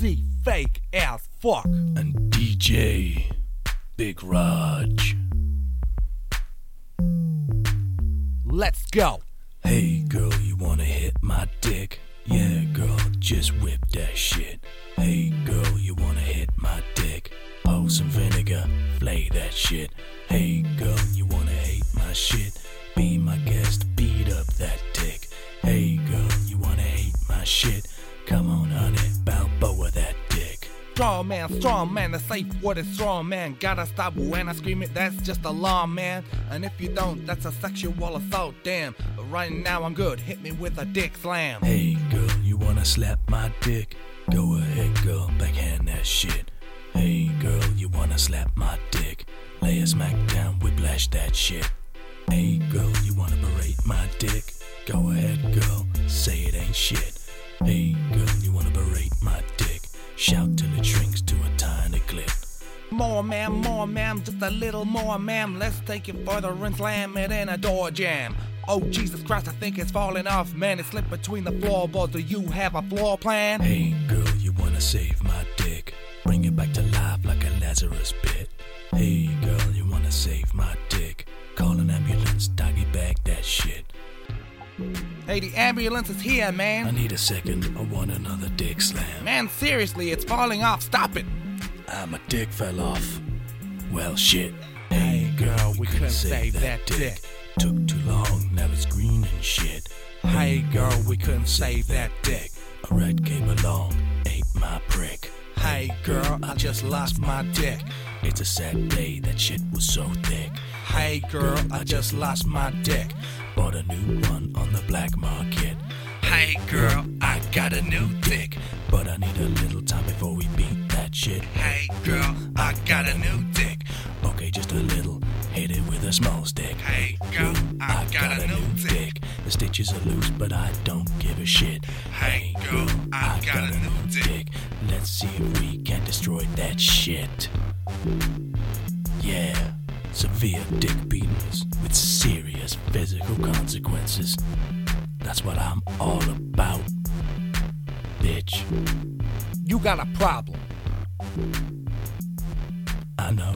MC fake as fuck. And DJ Big Raj. Let's go. Hey girl, you wanna hit my dick? Yeah, girl, just whip that shit. Hey girl, you wanna hit my dick? Pour some vinegar, flay that shit. Hey girl, you wanna hate my shit? Strong man, strong man, the safe word is strong man. Gotta stop when I scream it, that's just a law man. And if you don't, that's a sexual assault, damn. But right now I'm good, hit me with a dick slam. Hey girl, you wanna slap my dick? Go ahead, girl, backhand that shit. Hey girl, you wanna slap my dick? Lay a smack down, whiplash that shit. Hey girl, you wanna berate my dick? Go ahead, girl, say it ain't shit. Hey Shout till it shrinks to a tiny clip. More ma'am, more ma'am, just a little more ma'am. Let's take it further and slam it in a door jamb. Oh Jesus Christ, I think it's falling off, man. It slipped between the floorboards. Do you have a floor plan? Hey girl, you wanna save my dick? Bring it back to life like a Lazarus pit. Hey girl, you wanna save my dick? Call an ambulance, doggy bag that shit. Hey, the ambulance is here, man. I need a second, I want another dick slam. Man, seriously, it's falling off. Stop it. Ah, my dick fell off. Well, shit. Hey, girl, we couldn't save that dick. Took too long, now it's green and shit. Hey, girl, we couldn't save that dick. A rat came along, ate my prick. Hey, girl, I just lost my dick. It's a sad day, that shit was so thick. Hey, girl, I just lost my dick. Bought a new one on the black market. Hey, girl, I got a new dick. But I need a little time before we beat that shit. Hey, girl, I got a new dick. Okay, just a little. Hit it with a small stick. Hey, girl, I got a new dick. The stitches are loose, but I don't give a shit. Hey, girl, I got a new dick. Let's see if we can destroy that shit. Yeah, severe dick beatings with serious physical consequences. That's what I'm all about, bitch. You got a problem. I know.